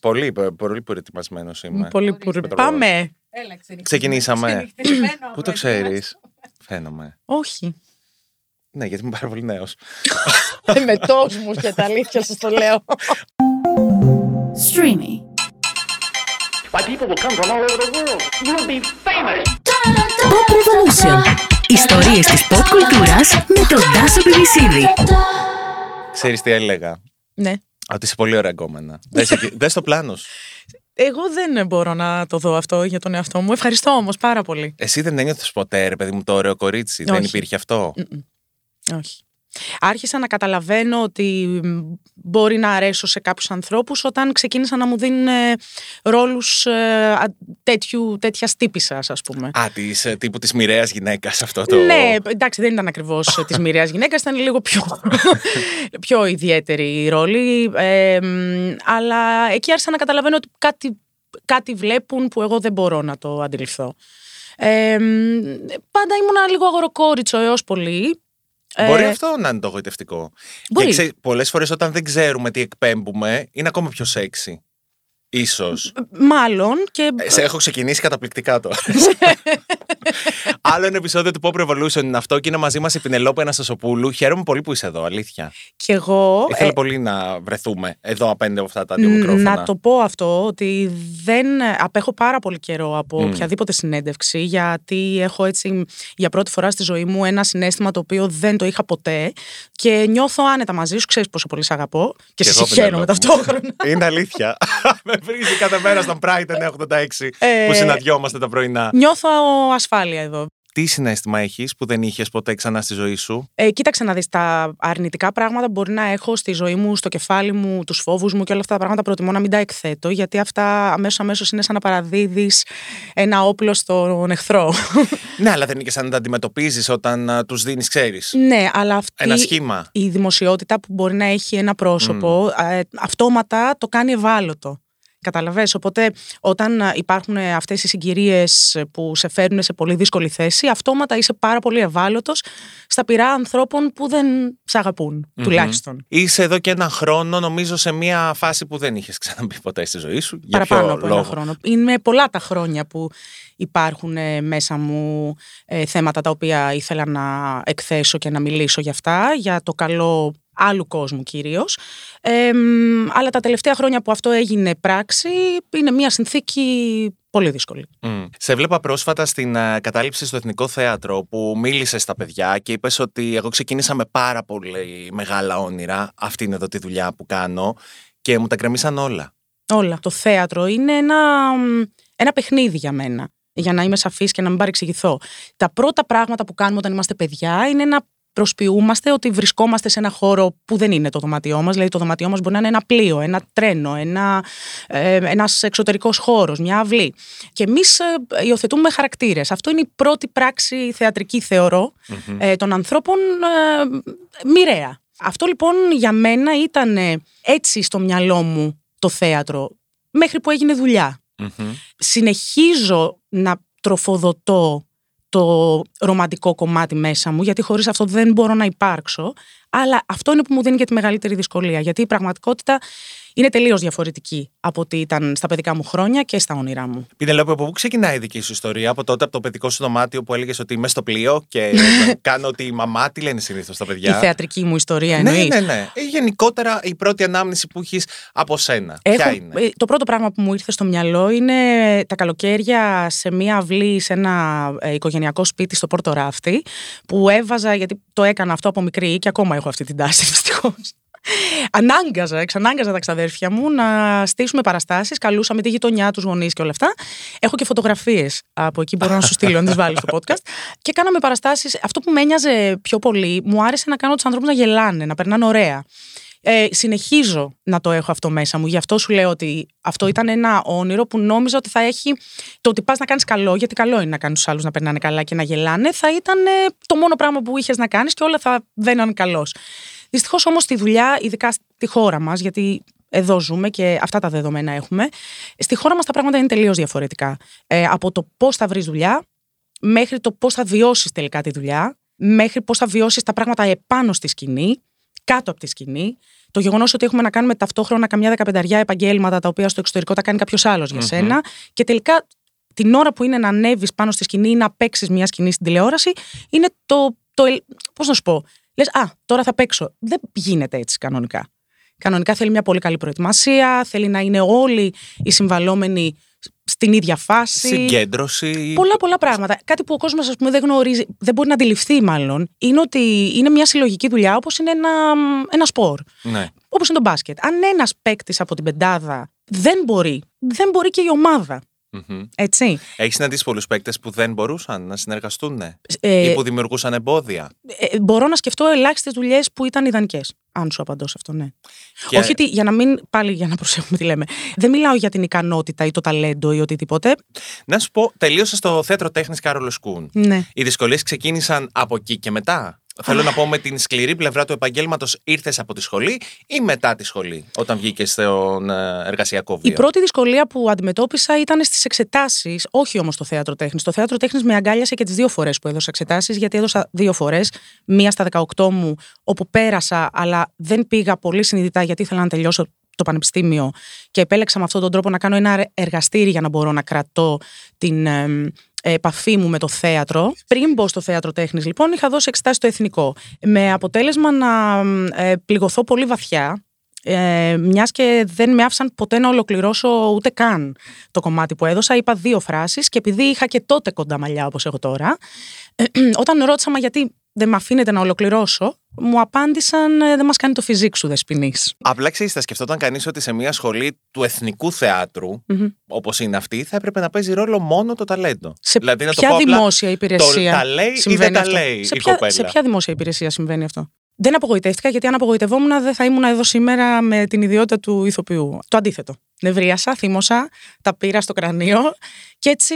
Πολύ, πολύ προετοιμασμένος είμαι. Πολύ που... Πάμε. Έλα, ξενυχτισμένο. Ξεκινήσαμε. Ξενυχτισμένο Πού το από ξέρεις, Φαίνομαι. Όχι. Ναι, γιατί είμαι πάρα πολύ νέος. Με τόσμους και τα αλήθεια σας το λέω. Streamy. My people will come from all over the world. You'll be famous. Pop Revolution. Ιστορίες της pop κουλτούρας με τον Τάσο Πιβισίδη. Ξέρεις τι έλεγα; ναι. Ότι είσαι πολύ ωραία γκόμενα. Δες εκεί- Δες το πλάνο σου. Εγώ δεν μπορώ να το δω αυτό για τον εαυτό μου. Ευχαριστώ όμως πάρα πολύ. Εσύ δεν ένιωθες ποτέ, ρε παιδί μου, το ωραίο κορίτσι. Δεν Όχι. υπήρχε αυτό; Όχι. Άρχισα να καταλαβαίνω ότι μ, μπορεί να αρέσω σε κάποιους ανθρώπους όταν ξεκίνησαν να μου δίνουν ε, ρόλους ε, α, τέτοιου, τέτοιας τύπησας ας πούμε. Α, της, ε, τύπου της μοιραίας γυναίκας αυτό το. Ναι, εντάξει, δεν ήταν ακριβώς της μοιραίας γυναίκας, ήταν λίγο πιο, πιο ιδιαίτερη η ρόλη. Ε, μ, αλλά εκεί άρχισα να καταλαβαίνω ότι κάτι, κάτι βλέπουν που εγώ δεν μπορώ να το αντιληφθώ. Ε, μ, πάντα ήμουνα λίγο αγοροκόριτσο έως πολύ. Μπορεί Ε, αυτό να είναι το γοητευτικό. Μπορεί. Και ξέ, πολλές φορές όταν δεν ξέρουμε τι εκπέμπουμε, είναι ακόμα πιο σεξι. Ίσως. Μάλλον και. Ε, σε έχω ξεκινήσει καταπληκτικά τώρα. Άλλο ένα επεισόδιο του Pop Revolution είναι αυτό και είναι μαζί μας η Πινελόπη Αναστασοπούλου. Χαίρομαι πολύ που είσαι εδώ, αλήθεια. και εγώ. Ήθελα ε, πολύ να βρεθούμε εδώ απέναντι από αυτά τα δύο μικρόφωνα. Να το πω αυτό, ότι δεν απέχω πάρα πολύ καιρό από Μμ. οποιαδήποτε συνέντευξη, γιατί έχω έτσι για πρώτη φορά στη ζωή μου ένα συνέστημα το οποίο δεν το είχα ποτέ και νιώθω άνετα μαζί σου, ξέρεις πόσο πολύ σε αγαπώ και, σε εγώ, συγχαίρομαι Πινελόπη μου. ταυτόχρονα. Είναι αλήθεια. Με βρίζει κάθε μέρα στον Pride 986 Ε, που συναντιόμαστε τα πρωινά. Νιώθω ασφάλεια εδώ. Τι συνέστημα έχεις που δεν είχες ποτέ ξανά στη ζωή σου; Ε, κοίταξε να δεις, τα αρνητικά πράγματα που μπορεί να έχω στη ζωή μου, στο κεφάλι μου, τους φόβους μου και όλα αυτά τα πράγματα προτιμώ να μην τα εκθέτω, γιατί αυτά αμέσως αμέσως είναι σαν να παραδίδεις ένα όπλο στον εχθρό. Ναι, αλλά δεν είναι και σαν να τα αντιμετωπίζεις όταν τους δίνεις, ξέρεις. ναι, αλλά αυτή Ένα σχήμα. η δημοσιότητα που μπορεί να έχει ένα πρόσωπο, ε, αυτόματα το κάνει ευάλωτο. Καταλαβες, οπότε όταν α, υπάρχουν ε, αυτές οι συγκυρίες που σε φέρνουν σε πολύ δύσκολη θέση, αυτόματα είσαι πάρα πολύ ευάλωτος στα πειρά ανθρώπων που δεν σε αγαπουν τουλάχιστον. Είσαι εδώ και ένα χρόνο, νομίζω, σε μια φάση που δεν είχες ξαναμπεί ποτέ στη ζωή σου. Για Παραπάνω ποιο από λόγο; ένα χρόνο. Είναι πολλά τα χρόνια που υπάρχουν ε, μέσα μου ε, θέματα τα οποία ήθελα να εκθέσω και να μιλήσω για αυτά, για το καλό άλλου κόσμου κυρίως. Ε, μ, αλλά τα τελευταία χρόνια που αυτό έγινε πράξη είναι μια συνθήκη πολύ δύσκολη. Μμ. Σε βλέπα πρόσφατα στην ε, κατάληψη στο Εθνικό Θέατρο που μίλησε στα παιδιά και είπες ότι εγώ ξεκίνησα με πάρα πολύ μεγάλα όνειρα. Αυτή είναι εδώ τη δουλειά που κάνω και μου τα κρεμίσαν όλα. Όλα. Το θέατρο είναι ένα, μ, ένα παιχνίδι για μένα. Για να είμαι σαφής και να μην παρεξηγηθώ. Τα πρώτα πράγματα που κάνουμε όταν είμαστε παιδιά είναι να προσποιούμαστε ότι βρισκόμαστε σε ένα χώρο που δεν είναι το δωμάτιό μας. Δηλαδή το δωμάτιό μας μπορεί να είναι ένα πλοίο, ένα τρένο, ένα, ε, ένας εξωτερικός χώρος, μια αυλή. Και εμείς ε, υιοθετούμε χαρακτήρες. Αυτό είναι η πρώτη πράξη θεατρική, θεωρώ, ε, των ανθρώπων ε, μοιραία. Αυτό λοιπόν για μένα ήταν ε, έτσι στο μυαλό μου το θέατρο, μέχρι που έγινε δουλειά. Μμμ. Συνεχίζω να τροφοδοτώ το ρομαντικό κομμάτι μέσα μου, γιατί χωρίς αυτό δεν μπορώ να υπάρξω. Αλλά αυτό είναι που μου δίνει και τη μεγαλύτερη δυσκολία, γιατί η πραγματικότητα είναι τελείως διαφορετική από ό,τι ήταν στα παιδικά μου χρόνια και στα όνειρά μου. Πινελόπη, από πού ξεκινάει η δική σου ιστορία, από τότε από το παιδικό σου δωμάτιο που έλεγες ότι είμαι στο πλοίο και κάνω ότι η μαμά, τι λένε συνήθως τα παιδιά; Η θεατρική μου ιστορία ναι, εννοείς; ναι, ναι. Ε, γενικότερα η πρώτη ανάμνηση που έχεις από σένα. Ποια Έχω- είναι; ε, Το πρώτο πράγμα που μου ήρθε στο μυαλό είναι τα καλοκαίρια σε μία αυλή, σε ένα ε, οικογενειακό σπίτι στο Πόρτο Ράφτη, που έβαζα, γιατί το έκανα αυτό από μικρή και ακόμα έχω αυτή την τάση δυστυχώς. Ανάγκαζα, εξανάγκαζα τα ξαδέρφια μου να στήσουμε παραστάσεις. Καλούσαμε τη γειτονιά, τους γονείς και όλα αυτά. Έχω και φωτογραφίες από εκεί, μπορώ να σου στείλω, να τις βάλεις στο podcast. Και κάναμε παραστάσεις. Αυτό που με ένοιαζε πιο πολύ, μου άρεσε να κάνω τους ανθρώπους να γελάνε, να περνάνε ωραία. Ε, συνεχίζω να το έχω αυτό μέσα μου. Γι' αυτό σου λέω ότι αυτό ήταν ένα όνειρο που νόμιζα ότι θα έχει. Το ότι πας να κάνεις καλό, γιατί καλό είναι να κάνεις τους άλλους να περνάνε καλά και να γελάνε, θα ήταν ε, το μόνο πράγμα που είχες να κάνεις και όλα θα βαίναν καλώς. Δυστυχώς όμως στη δουλειά, ειδικά στη χώρα μας, γιατί εδώ ζούμε και αυτά τα δεδομένα έχουμε, στη χώρα μας τα πράγματα είναι τελείως διαφορετικά. Ε, από το πώς θα βρεις δουλειά, μέχρι το πώς θα βιώσεις τελικά τη δουλειά, μέχρι πώς θα βιώσεις τα πράγματα επάνω στη σκηνή, κάτω από τη σκηνή. Το γεγονός ότι έχουμε να κάνουμε ταυτόχρονα καμιά δεκαπενταριά επαγγέλματα τα οποία στο εξωτερικό τα κάνει κάποιος άλλος για σένα. Και τελικά την ώρα που είναι να ανέβεις πάνω στη σκηνή ή να παίξεις μια σκηνή στην τηλεόραση, είναι το. το Πώς να σου πω. Λες, Α, τώρα θα παίξω. Δεν γίνεται έτσι κανονικά. Κανονικά θέλει μια πολύ καλή προετοιμασία, θέλει να είναι όλοι οι συμβαλόμενοι στην ίδια φάση. Συγκέντρωση. Πολλά πολλά πράγματα. Κάτι που ο κόσμος δεν γνωρίζει, δεν μπορεί να αντιληφθεί μάλλον, είναι ότι είναι μια συλλογική δουλειά όπως είναι ένα, ένα σπορ. Ναι. Όπως είναι το μπάσκετ. Αν ένας παίκτης από την πεντάδα δεν μπορεί, δεν μπορεί και η ομάδα. Μμμ. Έτσι. Έχεις συναντήσει πολλούς παίκτες που δεν μπορούσαν να συνεργαστούν Ε, ή που δημιουργούσαν εμπόδια. ε, μπορώ να σκεφτώ ελάχιστες δουλειές που ήταν ιδανικές. Αν σου απαντώ σε αυτό, ναι. Και- Όχι ότι για να μην. Πάλι για να προσέχουμε τι λέμε. Δεν μιλάω για την ικανότητα ή το ταλέντο ή οτιδήποτε. Να σου πω, τελείωσα στο θέατρο τέχνης Κάρολος Σκούν. Ναι. Οι δυσκολίες ξεκίνησαν από εκεί και μετά; Θέλω να πω με την σκληρή πλευρά του επαγγέλματος ήρθες από τη σχολή ή μετά τη σχολή, όταν βγήκες στον ε, εργασιακό βίο; Η πρώτη δυσκολία που αντιμετώπισα ήταν στις εξετάσεις, όχι όμως στο θέατρο τέχνης. Το θέατρο τέχνης με αγκάλιασε και τις δύο φορές που έδωσα εξετάσεις, γιατί έδωσα δύο φορές. Μία στα 18 μου, όπου πέρασα, αλλά δεν πήγα πολύ συνειδητά γιατί ήθελα να τελειώσω το πανεπιστήμιο και επέλεξα με αυτόν τον τρόπο να κάνω ένα εργαστήρι για να μπορώ να κρατώ την εμ, επαφή μου με το θέατρο. Πριν μπω στο θέατρο τέχνης λοιπόν είχα δώσει εξετάσεις στο εθνικό με αποτέλεσμα να εμ, ε, πληγωθώ πολύ βαθιά ε, μιας και δεν με άφησαν ποτέ να ολοκληρώσω ούτε καν το κομμάτι που έδωσα. Είπα δύο φράσεις και επειδή είχα και τότε κοντά μαλλιά όπως έχω τώρα, όταν ρώτησα μα γιατί δεν με αφήνετε να ολοκληρώσω, μου απάντησαν ε, δεν μας κάνει το φυσικ σου δεσποινής. Απλά ξέρεις, θα σκεφτόταν κανείς ότι σε μια σχολή του εθνικού θεάτρου, Μμμ. όπως είναι αυτή, θα έπρεπε να παίζει ρόλο μόνο το ταλέντο. Σε δηλαδή, να το ποια πω απλά, δημόσια υπηρεσία Το, τα λέει ή δεν συμβαίνει τα αυτό; λέει σε η ποια, κοπέλα. σε ποια δημόσια υπηρεσία συμβαίνει αυτό; Δεν απογοητεύτηκα γιατί αν απογοητευόμουν δεν θα ήμουν εδώ σήμερα με την ιδιότητα του ηθοποιού. Το αντίθετο. Νευρίασα, θύμωσα, τα πήρα στο κρανίο και έτσι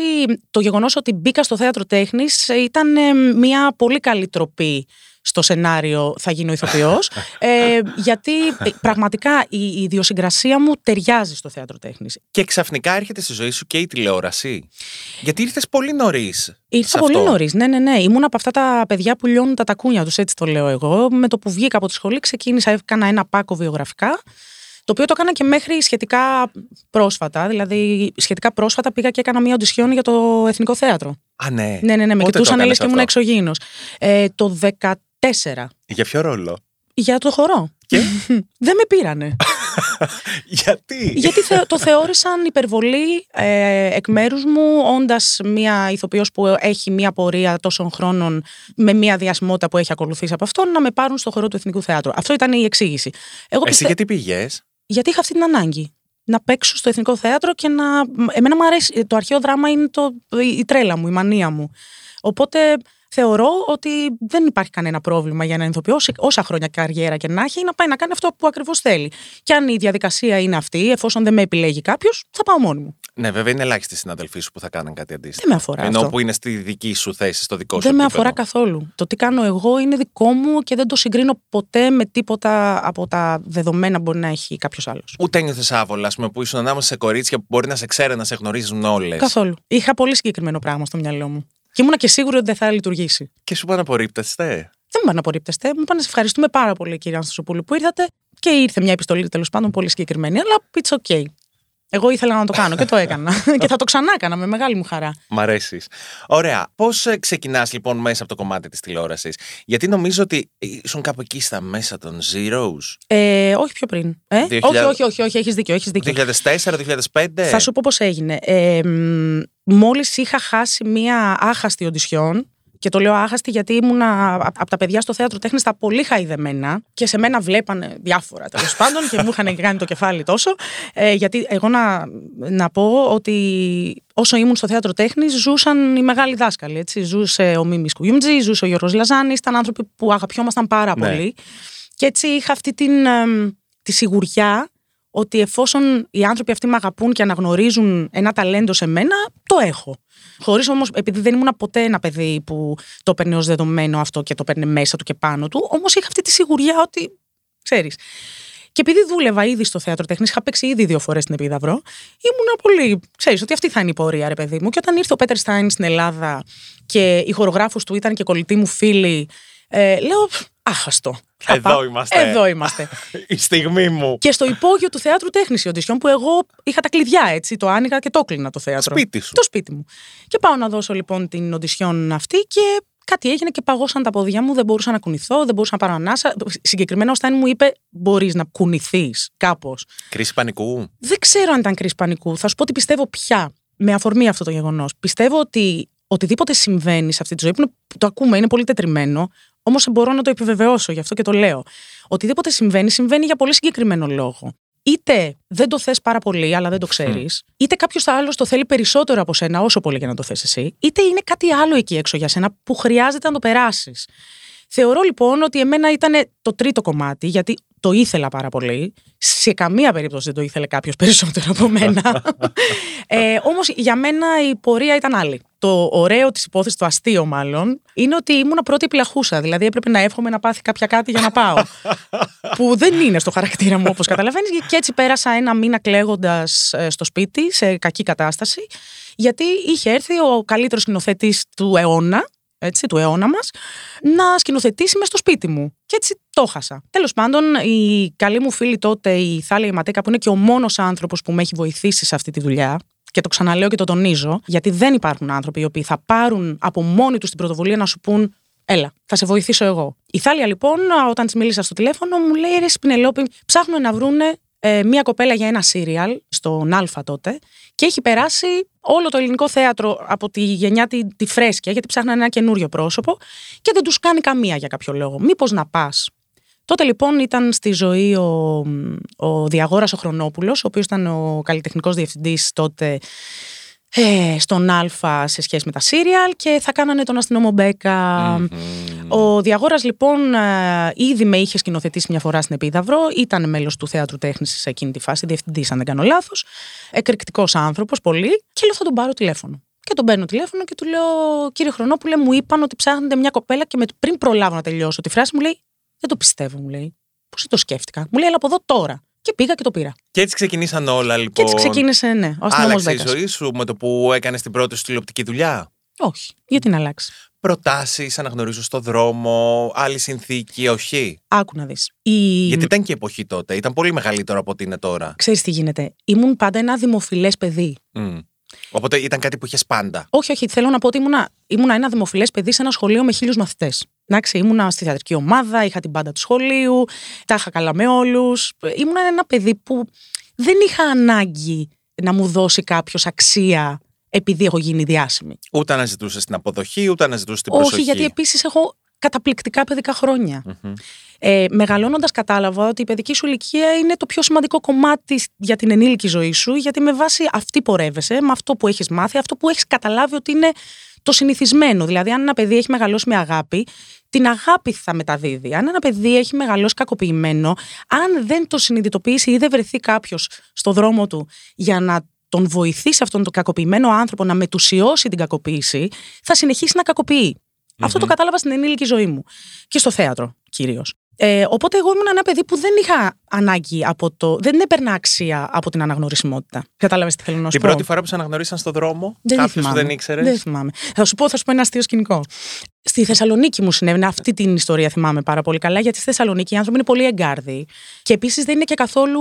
το γεγονός ότι μπήκα στο θέατρο τέχνης ήταν ε, μια πολύ καλή τροπή στο σενάριο θα γίνω ηθοποιός ε, γιατί ε, πραγματικά η, η ιδιοσυγκρασία μου ταιριάζει στο θέατρο τέχνης. Και ξαφνικά έρχεται στη ζωή σου και η τηλεόραση. Γιατί ήρθες πολύ νωρίς. Ήρθα πολύ νωρίς. Ναι, ναι, ναι. Ήμουν από αυτά τα παιδιά που λιώνουν τα τακούνια τους, έτσι το λέω εγώ. Με το που βγήκα από τη σχολή, ξεκίνησα, έκανα ένα πάκο βιογραφικά. Το οποίο το έκανα και μέχρι σχετικά πρόσφατα. Δηλαδή, σχετικά πρόσφατα πήγα και έκανα μία οντισιόν για το Εθνικό Θέατρο. Α, ναι. Ναι, ναι, ναι. Με Πότε το κοιτούσαν, λες έκανες και ήμουν αυτό; εξωγήινος. Ε, το 14. Για ποιο ρόλο; Για το χορό. Και; Δεν με πήρανε. Γιατί; Γιατί θε- το θεώρησαν υπερβολή ε, εκ μέρους μου, όντας μία ηθοποιός που έχει μία πορεία τόσων χρόνων με μία διασμότητα που έχει ακολουθήσει από αυτόν, να με πάρουν στο χορό του Εθνικού Θεάτρου. Αυτό ήταν η εξήγηση. Εγώ Εσύ πιστε- γιατί πήγες; γιατί είχα αυτή την ανάγκη. Να παίξω στο Εθνικό Θέατρο και να. Εμένα μου αρέσει. Το αρχαίο δράμα είναι το... η τρέλα μου, η μανία μου. Οπότε θεωρώ ότι δεν υπάρχει κανένα πρόβλημα για έναν ηθοποιό, σε όσα χρόνια καριέρα και να έχει, να πάει να κάνει αυτό που ακριβώς θέλει. Και αν η διαδικασία είναι αυτή, εφόσον δεν με επιλέγει κάποιος, θα πάω μόνη μου. Ναι, βέβαια είναι ελάχιστοι συναδελφοί σου που θα κάνουν κάτι αντίστοιχο. Δεν με αφορά Ενώ αυτό. που είναι στη δική σου θέση, στο δικό σου Δεν με επίπεδο. αφορά καθόλου. Το τι κάνω εγώ είναι δικό μου και δεν το συγκρίνω ποτέ με τίποτα από τα δεδομένα που μπορεί να έχει κάποιος άλλος. Ούτε ένιωθες άβολα, ας πούμε, που ήσουν ανάμεσα σε κορίτσια που μπορεί να σε ξέρουν, να σε γνωρίζουν όλες. Καθόλου. Είχα πολύ συγκεκριμένο πράγμα στο μυαλό μου. Και ήμουνα και σίγουρη ότι δεν θα λειτουργήσει. Και σου πάνε απορρίπτεστε. Δεν μου είπαν να απορρίπτεστε. Μου είπαν σε ευχαριστούμε πάρα πολύ, κύριε Αναστασοπούλου, που ήρθατε. Και ήρθε μια επιστολή τέλος πάντων πολύ συγκεκριμένη. Αλλά it's okay. Εγώ ήθελα να το κάνω και το έκανα. και θα το ξανά έκανα με μεγάλη μου χαρά. Μ' αρέσεις. Ωραία. Πώς ξεκινάς λοιπόν μέσα από το κομμάτι της τηλεόρασης, Γιατί νομίζω ότι ήσουν κάπου εκεί στα μέσα των Zeros. Ε, όχι πιο πριν. Ε; 2000. Όχι, όχι, όχι, όχι, έχεις δίκιο, έχεις δίκιο. 2004-2005. Θα σου πω πώς έγινε. Ε, μ, μόλις είχα χάσει μία άχαστη οντισιόν και το λέω άχαστη γιατί ήμουνα από τα παιδιά στο θέατρο τέχνης τα πολύ χαϊδεμένα και σε μένα βλέπανε διάφορα τέλος πάντων και μου είχαν κάνει το κεφάλι τόσο. Ε, γιατί εγώ να, να πω ότι όσο ήμουν στο θέατρο τέχνης ζούσαν οι μεγάλοι δάσκαλοι. Έτσι. Ζούσε ο Μίμης Κουγιούμτζη, ζούσε ο Γιώργος Λαζάνης, ήταν άνθρωποι που αγαπιόμασταν πάρα Ναι. πολύ. Και έτσι είχα αυτή την, εμ, τη σιγουριά ότι εφόσον οι άνθρωποι αυτοί με αγαπούν και αναγνωρίζουν ένα ταλέντο σε μένα, το έχω. Χωρίς όμως, επειδή δεν ήμουν ποτέ ένα παιδί που το έπαιρνε ως δεδομένο αυτό και το έπαιρνε μέσα του και πάνω του, όμως είχα αυτή τη σιγουριά ότι. ξέρεις. Και επειδή δούλευα ήδη στο θέατρο τέχνη, είχα παίξει ήδη δύο φορές στην Επίδαυρο, ήμουν πολύ. ξέρεις ότι αυτή θα είναι η πορεία, ρε παιδί μου. Και όταν ήρθε ο Πέτερ Στάιν στην Ελλάδα και οι χορογράφους του ήταν και κολλητοί μου φίλοι, ε, λέω, άχαστο. Θα Εδώ πάω- είμαστε. Εδώ είμαστε. Η στιγμή μου. και στο υπόγειο του θεάτρου τέχνης η οντισιόν που εγώ είχα τα κλειδιά έτσι. Το άνοιγα και το κλείνα το θέατρο. Σπίτι σου. Το σπίτι μου. Και πάω να δώσω λοιπόν την οντισιόν αυτή και κάτι έγινε και παγώσαν τα πόδια μου. Δεν μπορούσα να κουνηθώ, δεν μπορούσα να πάρω ανάσα. Συγκεκριμένα ο Στάνι μου είπε: Μπορείς να κουνηθείς κάπως. Κρίση πανικού. Δεν ξέρω αν ήταν κρίση πανικού. Θα σου πω τι πιστεύω πια με αφορμή αυτό το γεγονός. Πιστεύω ότι οτιδήποτε συμβαίνει σε αυτή τη ζωή, που είναι- που το ακούμε, είναι πολύ τετριμένο, όμως μπορώ να το επιβεβαιώσω, γι' αυτό και το λέω. Οτιδήποτε συμβαίνει, συμβαίνει για πολύ συγκεκριμένο λόγο. Είτε δεν το θες πάρα πολύ, αλλά δεν το ξέρεις, είτε κάποιος άλλος το θέλει περισσότερο από σένα, όσο πολύ και να το θες εσύ, είτε είναι κάτι άλλο εκεί έξω για σένα που χρειάζεται να το περάσεις. Θεωρώ λοιπόν ότι εμένα ήταν το τρίτο κομμάτι, γιατί το ήθελα πάρα πολύ. Σε καμία περίπτωση δεν το ήθελε κάποιος περισσότερο από μένα. ε, Όμως για μένα η πορεία ήταν άλλη. Το ωραίο της υπόθεσης, το αστείο μάλλον, είναι ότι ήμουν πρώτη επιλαχούσα. Δηλαδή έπρεπε να εύχομαι να πάθει κάποια κάτι για να πάω. που δεν είναι στο χαρακτήρα μου, όπως καταλαβαίνεις. Και έτσι πέρασα ένα μήνα κλαίγοντας στο σπίτι, σε κακή κατάσταση, γιατί είχε έρθει ο καλύτερος σκηνοθέτης του αιώνα, έτσι, του αιώνα μας, να σκηνοθετήσει μες στο σπίτι μου. Και έτσι το χάσα. Τέλος πάντων, η καλή μου φίλη τότε, η Θάλια Ματέκα, που είναι και ο μόνος άνθρωπος που με έχει βοηθήσει σε αυτή τη δουλειά, και το ξαναλέω και το τονίζω, γιατί δεν υπάρχουν άνθρωποι οι οποίοι θα πάρουν από μόνοι τους την πρωτοβουλία να σου πούν Έλα, θα σε βοηθήσω εγώ. Η Θάλια λοιπόν, όταν της μίλησα στο τηλέφωνο, μου λέει: Ρε Σπινελόπη, ψάχνουν να βρούνε ε, μία κοπέλα για ένα σύριαλ στον Α τότε και έχει περάσει όλο το ελληνικό θέατρο από τη γενιά τη, τη φρέσκια, γιατί ψάχναν ένα καινούριο πρόσωπο και δεν τους κάνει καμία για κάποιο λόγο. Μήπως να πας. Τότε λοιπόν ήταν στη ζωή ο, ο Διαγόρας ο Χρονόπουλος, ο οποίος ήταν ο καλλιτεχνικός διευθυντής τότε ε, στον Α σε σχέση με τα σύριαλ και θα κάνανε τον αστυνόμο Μπέκα. Ο Διαγόρας λοιπόν ε, ήδη με είχε σκηνοθετήσει μια φορά στην Επίδαυρο, ήταν μέλος του θέατρου τέχνης σε εκείνη τη φάση, διευθυντής αν δεν κάνω λάθος, εκρηκτικός άνθρωπος πολύ και λέω θα τον πάρω τηλέφωνο. Και τον παίρνω τηλέφωνο και του λέω: Κύριε Χρονόπουλε, μου είπαν ότι ψάχνετε μια κοπέλα και με, πριν προλάβω να τελειώσω τη φράση μου λέει: Δεν το πιστεύω, μου λέει. Πώς το σκέφτηκα. Μου λέει: Αλλά από εδώ τώρα. Και πήγα και το πήρα. Και έτσι ξεκινήσαν όλα λοιπόν. Και έτσι ξεκίνησε, ναι, ο αστυνόμο Άλλαξε η Μπέκας. ζωή σου με το που έκανες την πρώτη σου τηλεοπτική δουλειά; Όχι, γιατί να αλλάξει; Προτάσεις, αναγνωρίζω στο δρόμο, άλλη συνθήκη, όχι; Άκου να δεις. Η... Γιατί ήταν και εποχή τότε. Ήταν πολύ μεγαλύτερο από ό,τι είναι τώρα. Ξέρεις τι γίνεται. Ήμουν πάντα ένα δημοφιλές παιδί. Μμ. Οπότε ήταν κάτι που είχες πάντα. Όχι, όχι. Θέλω να πω ότι ήμουνα, ήμουνα ένα δημοφιλές παιδί σε ένα σχολείο με χίλιους μαθητές. Εντάξει, ήμουνα στη θεατρική ομάδα, είχα την πάντα του σχολείου, τα είχα καλά με όλους. Ήμουνα ένα παιδί που δεν είχα ανάγκη να μου δώσει κάποιος αξία επειδή έχω γίνει διάσημη. Ούτε αναζητούσε την αποδοχή, ούτε αναζητούσε την Όχι, προσοχή. γιατί επίσης έχω καταπληκτικά παιδικά χρόνια. Ε, Μεγαλώνοντας, κατάλαβα ότι η παιδική σου ηλικία είναι το πιο σημαντικό κομμάτι για την ενήλικη ζωή σου, γιατί με βάση αυτή πορεύεσαι, με αυτό που έχεις μάθει, αυτό που έχεις καταλάβει ότι είναι το συνηθισμένο. Δηλαδή, αν ένα παιδί έχει μεγαλώσει με αγάπη, την αγάπη θα μεταδίδει. Αν ένα παιδί έχει μεγαλώσει κακοποιημένο, αν δεν το συνειδητοποιήσει ή δεν βρεθεί κάποιος στο δρόμο του για να τον βοηθήσει αυτόν τον κακοποιημένο άνθρωπο να μετουσιώσει την κακοποίηση, θα συνεχίσει να κακοποιεί. Αυτό το κατάλαβα στην ενήλικη ζωή μου. Και στο θέατρο κυρίως. Ε, οπότε εγώ ήμουν ένα παιδί που δεν είχα ανάγκη από το. δεν έπαιρνα αξία από την αναγνωρισιμότητα. Κατάλαβες τι θέλω να σου Την πω; πρώτη φορά που σε αναγνωρίσαν στον δρόμο, Δεν κάποιο που θυμάμαι. δεν ήξερες; Δεν θυμάμαι. Θα σου πω, θα σου πω ένα αστείο σκηνικό. Στη Θεσσαλονίκη μου συνέβαινε αυτή την ιστορία, θυμάμαι πάρα πολύ καλά, γιατί στη Θεσσαλονίκη οι άνθρωποι είναι πολύ εγκάρδοι. Και επίσης δεν είναι και καθόλου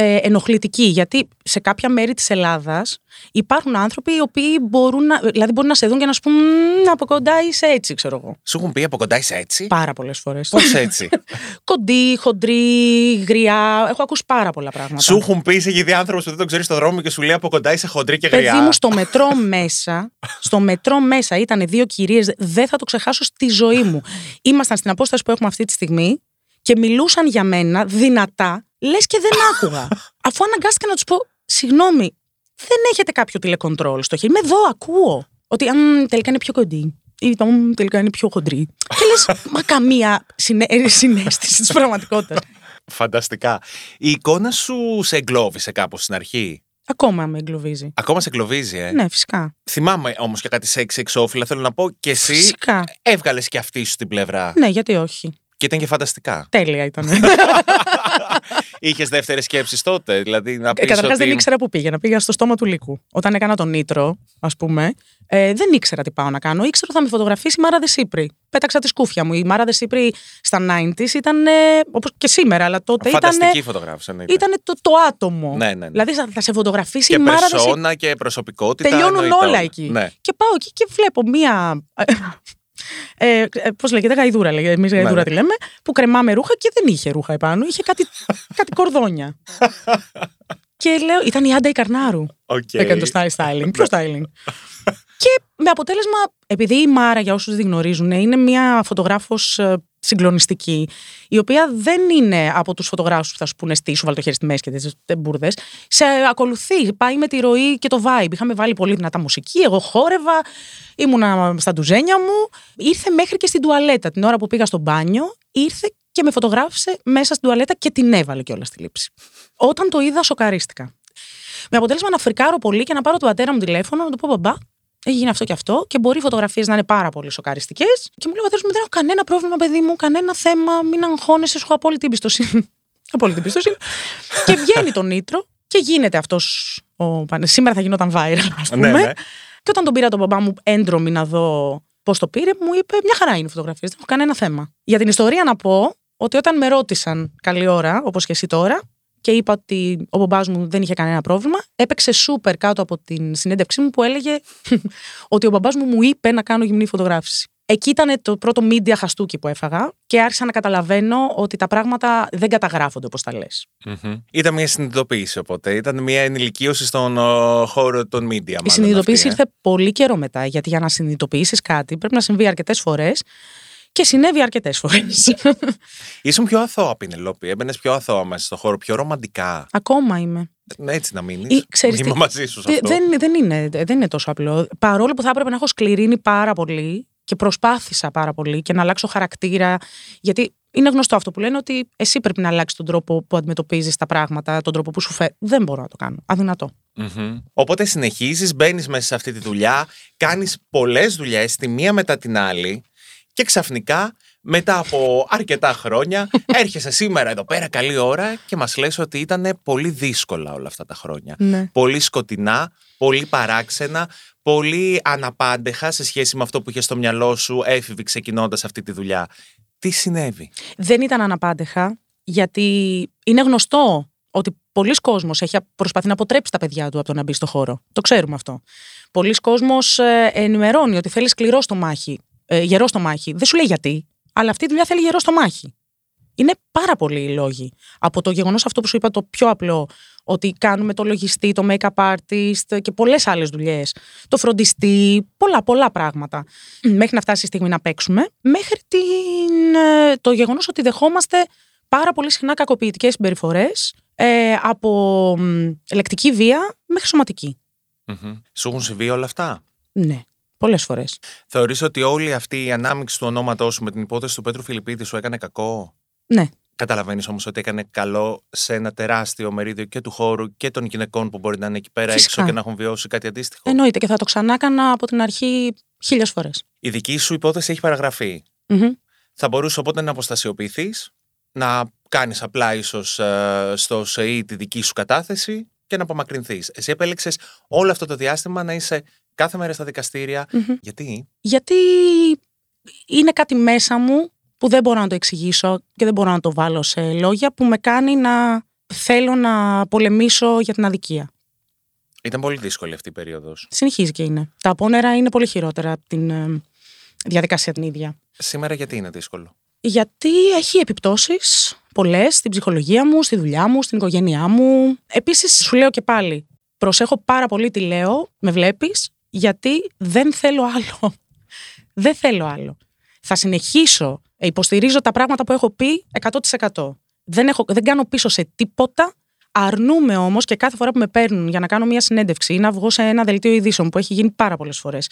ε, ενοχλητικοί, γιατί σε κάποια μέρη της Ελλάδας υπάρχουν άνθρωποι οι οποίοι μπορούν να, δηλαδή μπορούν να σε δουν και να σου πούν «Μμμ, από κοντά είσαι έτσι, ξέρω εγώ. Σου έχουν πει από κοντά είσαι έτσι. Πάρα πολλές φορές. Πώς έτσι; Κοντή, χοντρή, γριά. Έχω ακούσει πάρα πολλά πράγματα. Σου έχουν πει είσαι γηδί άνθρωπος που δεν τον ξέρεις στον δρόμο και σου λέει από κοντά είσαι χοντρή και Παιδί γριά. μου, στο μετρό μέσα, στο μετρό μέσα ήταν δύο κυρίες, δεν θα το ξεχάσω στη ζωή μου. Ήμασταν στην απόσταση που έχουμε αυτή τη στιγμή και μιλούσαν για μένα δυνατά, λες και δεν άκουγα. Αφού αναγκάστηκα να τους πω, συγγνώμη, δεν έχετε κάποιο τηλεκοντρόλ στο χέρι. Με εδώ ακούω. Ότι «Αμ, τελικά είναι πιο κοντή. Ή το «Μμ, τελικά είναι πιο χοντρή. Και λες, μα καμία συνέ... συνέστηση της πραγματικότητας. Φανταστικά. Η εικόνα σου σε εγκλώβησε κάπως στην αρχή; Ακόμα με εγκλωβίζει. Ακόμα σε εγκλωβίζει, ε; Ναι, φυσικά. Θυμάμαι όμως και κάτι σεξ εξώφυλλα. Θέλω να πω και εσύ Φυσικά. έβγαλες και αυτή σου την πλευρά. Ναι, γιατί όχι. Και ήταν και φανταστικά. Τέλεια ήταν. Είχες δεύτερες σκέψεις τότε. Δηλαδή να πεις Καταρχάς ότι... δεν ήξερα που πήγαινα. Πήγα στο στόμα του λύκου. Όταν έκανα τον νήτρο, ας πούμε, ε, δεν ήξερα τι πάω να κάνω. Ήξερα ότι θα με φωτογραφίσει η Μάρα Δεσίπρη. Πέταξα τη σκούφια μου. Η Μάρα Δεσίπρη στα 90s ήταν ε, όπως και σήμερα, αλλά τότε ήταν. Φανταστική φωτογράφηση. εννοείται. Ήταν το, το άτομο. Ναι, ναι, ναι. Δηλαδή θα, θα σε φωτογραφίσει Και η Μάρα Δεσίπρη. περσόνα και προσωπικότητα. Τελειώνουν εννοείται όλα εκεί. Ναι. Και πάω εκεί και βλέπω μία. Ε, ε, Πώς λέγεται, γαϊδούρα, λέγεται. Εμείς γαϊδούρα ναι. τη λέμε, που κρεμάμε ρούχα και δεν είχε ρούχα επάνω. Είχε κάτι, κάτι κορδόνια. και λέω, ήταν η Άντα η Καρνάρου. Οκ. Έκανε το style styling. Πιο styling. και με αποτέλεσμα, επειδή η Μάρα, για όσους δεν γνωρίζουν, είναι μια φωτογράφος συγκλονιστική, η οποία δεν είναι από τους φωτογράφους που θα σου πούνε στήσου, βάλε το χέρι στη μέση και τέτοιες μπούρδες. Σε ακολουθεί, πάει με τη ροή και το vibe. Είχαμε βάλει πολύ δυνατά μουσική, εγώ χόρευα, ήμουνα στα ντουζένια μου. Ήρθε μέχρι και στην τουαλέτα. Την ώρα που πήγα στο μπάνιο, ήρθε και με φωτογράφησε μέσα στην τουαλέτα και την έβαλε κιόλας στη λήψη. Όταν το είδα, σοκαρίστηκα. Με αποτέλεσμα να φρικάρω πολύ και να πάρω τον πατέρα μου τηλέφωνο, να του πω μπαμπά, έχει γίνει αυτό και αυτό και μπορεί οι φωτογραφίες να είναι πάρα πολύ σοκαριστικές. Και μου λέει ο πατέρας μου: Δεν έχω κανένα πρόβλημα, παιδί μου, κανένα θέμα, μην αγχώνεσαι, σου έχω απόλυτη εμπιστοσύνη. απόλυτη εμπιστοσύνη. και βγαίνει το νήτρο και γίνεται αυτός. Ο... Σήμερα θα γινόταν viral, ας πούμε. Ναι, ναι. Και όταν τον πήρα τον μπαμπά μου έντρομη να δω πώς το πήρε, μου είπε: Μια χαρά είναι οι φωτογραφίες, δεν έχω κανένα θέμα. Για την ιστορία να πω ότι όταν με ρώτησαν καλή ώρα, όπως και εσύ τώρα, και είπα ότι ο μπαμπάς μου δεν είχε κανένα πρόβλημα, έπαιξε σούπερ κάτω από την συνέντευξή μου που έλεγε ότι ο μπαμπάς μου μου είπε να κάνω γυμνή φωτογράφηση. Εκεί ήταν το πρώτο media χαστούκι που έφαγα και άρχισα να καταλαβαίνω ότι τα πράγματα δεν καταγράφονται όπως τα λες. Μμμ. Ήταν μια συνειδητοποίηση οπότε. Ήταν μια ενηλικίωση στον ο, χώρο των media. Η μάλλον συνειδητοποίηση αυτή, ε. ήρθε πολύ καιρό μετά, γιατί για να συνειδητοποιήσεις κάτι πρέπει να συμβεί αρκετές φορές και συνέβη αρκετές φορές. Ήσουν πιο αθώα, Πινελόπη. Έμπαινες πιο αθώα μέσα στον χώρο, πιο ρομαντικά. Ακόμα είμαι. Έτσι να μείνεις. Ή, ξέρεις Είμαι τι, μαζί σου σε δε- αυτό. δεν, δεν, είναι, δεν είναι τόσο απλό. Παρόλο που θα έπρεπε να έχω σκληρύνει πάρα πολύ και προσπάθησα πάρα πολύ και να αλλάξω χαρακτήρα. Γιατί είναι γνωστό αυτό που λένε ότι εσύ πρέπει να αλλάξεις τον τρόπο που αντιμετωπίζεις τα πράγματα, τον τρόπο που σου φέρει. Δεν μπορώ να το κάνω. Αδυνατό. Μμμ. Οπότε συνεχίζεις, μπαίνεις μέσα σε αυτή τη δουλειά, κάνεις πολλές δουλειές τη μία μετά την άλλη και ξαφνικά μετά από αρκετά χρόνια έρχεσαι σήμερα εδώ πέρα καλή ώρα και μας λες ότι ήταν πολύ δύσκολα όλα αυτά τα χρόνια. Ναι. Πολύ σκοτεινά, πολύ παράξενα, πολύ αναπάντεχα σε σχέση με αυτό που είχες στο μυαλό σου έφηβη ξεκινώντας αυτή τη δουλειά. Τι συνέβη; Δεν ήταν αναπάντεχα, γιατί είναι γνωστό ότι πολλοί κόσμος έχει προσπαθεί να αποτρέψει τα παιδιά του από το να μπει στο χώρο. Το ξέρουμε αυτό. Πολλοί κόσμος ε, ενημερώνει ότι θέλει σκληρό στο μάχη, ε, γερό στο μάχη. Δεν σου λέει γιατί, αλλά αυτή η δουλειά θέλει γερό στο μάχη. Είναι πάρα πολλοί οι λόγοι. Από το γεγονός αυτό που σου είπα, το πιο απλό, ότι κάνουμε το λογιστή, το make-up artist και πολλές άλλες δουλειές. Το φροντιστή, πολλά, πολλά πράγματα. Μέχρι να φτάσει η στιγμή να παίξουμε, μέχρι την, ε, το γεγονός ότι δεχόμαστε πάρα πολύ συχνά κακοποιητικές συμπεριφορές ε, από μ, λεκτική βία μέχρι σωματική. Μμμ. Σου έχουν συμβεί όλα αυτά; Ναι, πολλές φορές. Θεωρείς ότι όλη αυτή η ανάμειξη του ονόματός σου με την υπόθεση του Πέτρου Φιλιππίδης σου έκανε κακό; Ναι. Καταλαβαίνεις όμως ότι έκανε καλό σε ένα τεράστιο μερίδιο και του χώρου και των γυναικών που μπορεί να είναι εκεί πέρα Φυσικά. έξω και να έχουν βιώσει κάτι αντίστοιχο; Εννοείται και θα το ξανά έκανα από την αρχή χίλιες φορές. Η δική σου υπόθεση έχει παραγραφεί. Θα μπορούσε οπότε να αποστασιοποιηθείς, να κάνεις απλά ίσως στο ΣΕΗ τη δική σου κατάθεση και να απομακρυνθείς. Εσύ επέλεξες όλο αυτό το διάστημα να είσαι κάθε μέρα στα δικαστηρια Γιατί; Γιατί είναι κάτι μέσα μου που δεν μπορώ να το εξηγήσω και δεν μπορώ να το βάλω σε λόγια που με κάνει να θέλω να πολεμήσω για την αδικία. Ήταν πολύ δύσκολη αυτή η περίοδος. Συνεχίζει και είναι. Τα απόνερα είναι πολύ χειρότερα από την ε, διαδικασία την ίδια. Σήμερα γιατί είναι δύσκολο; Γιατί έχει επιπτώσεις πολλές στην ψυχολογία μου, στη δουλειά μου, στην οικογένειά μου. Επίσης, σου λέω και πάλι, προσέχω πάρα πολύ τι λέω, με βλέπεις, γιατί δεν θέλω άλλο. δεν θέλω άλλο. Θα συνεχίσω, ε, υποστηρίζω τα πράγματα που έχω πει 100%. Δεν, έχω, δεν κάνω πίσω σε τίποτα. Αρνούμε όμως και κάθε φορά που με παίρνουν για να κάνω μια συνέντευξη ή να βγω σε ένα δελτίο ειδήσεων που έχει γίνει πάρα πολλές φορές